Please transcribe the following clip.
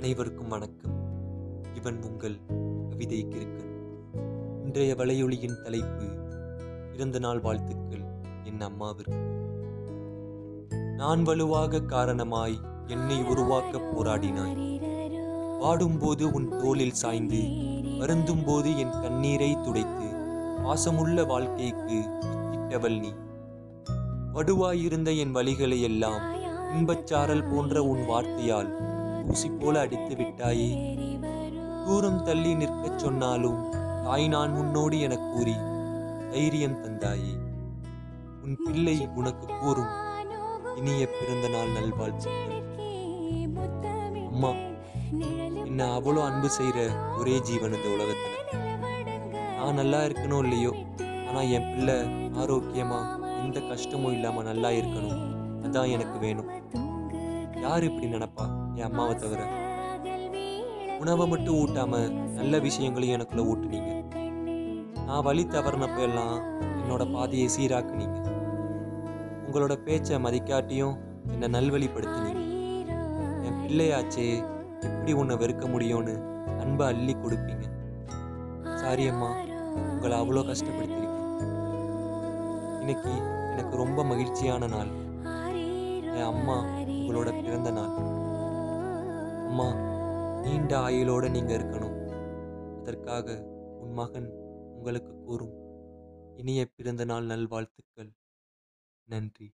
அனைவருக்கும் வணக்கம். இவன் உங்கள் கவிதை கிருக்கன் இன்றைய வலையொலியின் தலைப்பு பிறந்த நாள் வாழ்த்துக்கள் என் அம்மாவிற்கு. நான் வலுவாக காரணமாய் என்னை உருவாக்க போராடினாய். பாடும்போது உன் தோளில் சாய்ந்து வருந்தும்போது என் கண்ணீரை துடைத்து பாசமுள்ள வாழ்க்கைக்கு வித்திட்டவள் நீ. வடுவாயிருந்த என் வழிகளை எல்லாம் இன்பச்சாரல் போன்ற உன் வார்த்தையால் ஊசி போல அடித்து விட்டாயே. தூரம் தள்ளி நிற்கச் சொன்னாலும் தாய் நான் உன்னோடு எனக் கூறி தைரியம் தந்தாயே. உன் பிள்ளை உனக்கு கூறும் இனிய பிறந்த நாள் நல்வாழ்த்துக்கள். அம்மா என்ன அவ்வளோ அன்பு செய்கிற ஒரே ஜீவன் இந்த உலகத்தில். நான் நல்லா இருக்கணும் இல்லையோ? ஆனால் என் பிள்ளை ஆரோக்கியமா எந்த கஷ்டமும் இல்லாமல் நல்லா இருக்கணும். அதான் எனக்கு வேணும். யார் இப்படி நினப்பா? என் அம்மாவை தவிர. உணவை மட்டும் ஊட்டாம நல்ல விஷயங்களையும் எனக்குள்ள ஊட்டுனீங்க. நான் வழி தவறினப்ப எல்லாம் என்னோட பாதையை சீராக்குனீங்க. உங்களோட பேச்சை மதிக்காட்டியும் என்னை நல்வழிப்படுத்தினீங்க. என் பிள்ளையாச்சே எப்படி உன்னை வெறுக்க முடியும்னு அன்பை அள்ளி கொடுப்பீங்க. சாரி அம்மா உங்களை அவ்வளோ கஷ்டப்படுத்திருக்கேன் இன்னைக்கு எனக்கு ரொம்ப மகிழ்ச்சியான நாள். என் அம்மா உங்களோட பிறந்த நாள். நீண்ட ஆயுளோடு நீங்கள் இருக்கணும். அதற்காக உன் மகன் உங்களுக்கு கூறும். இனிய பிறந்த நாள் நல்வாழ்த்துக்கள். நன்றி.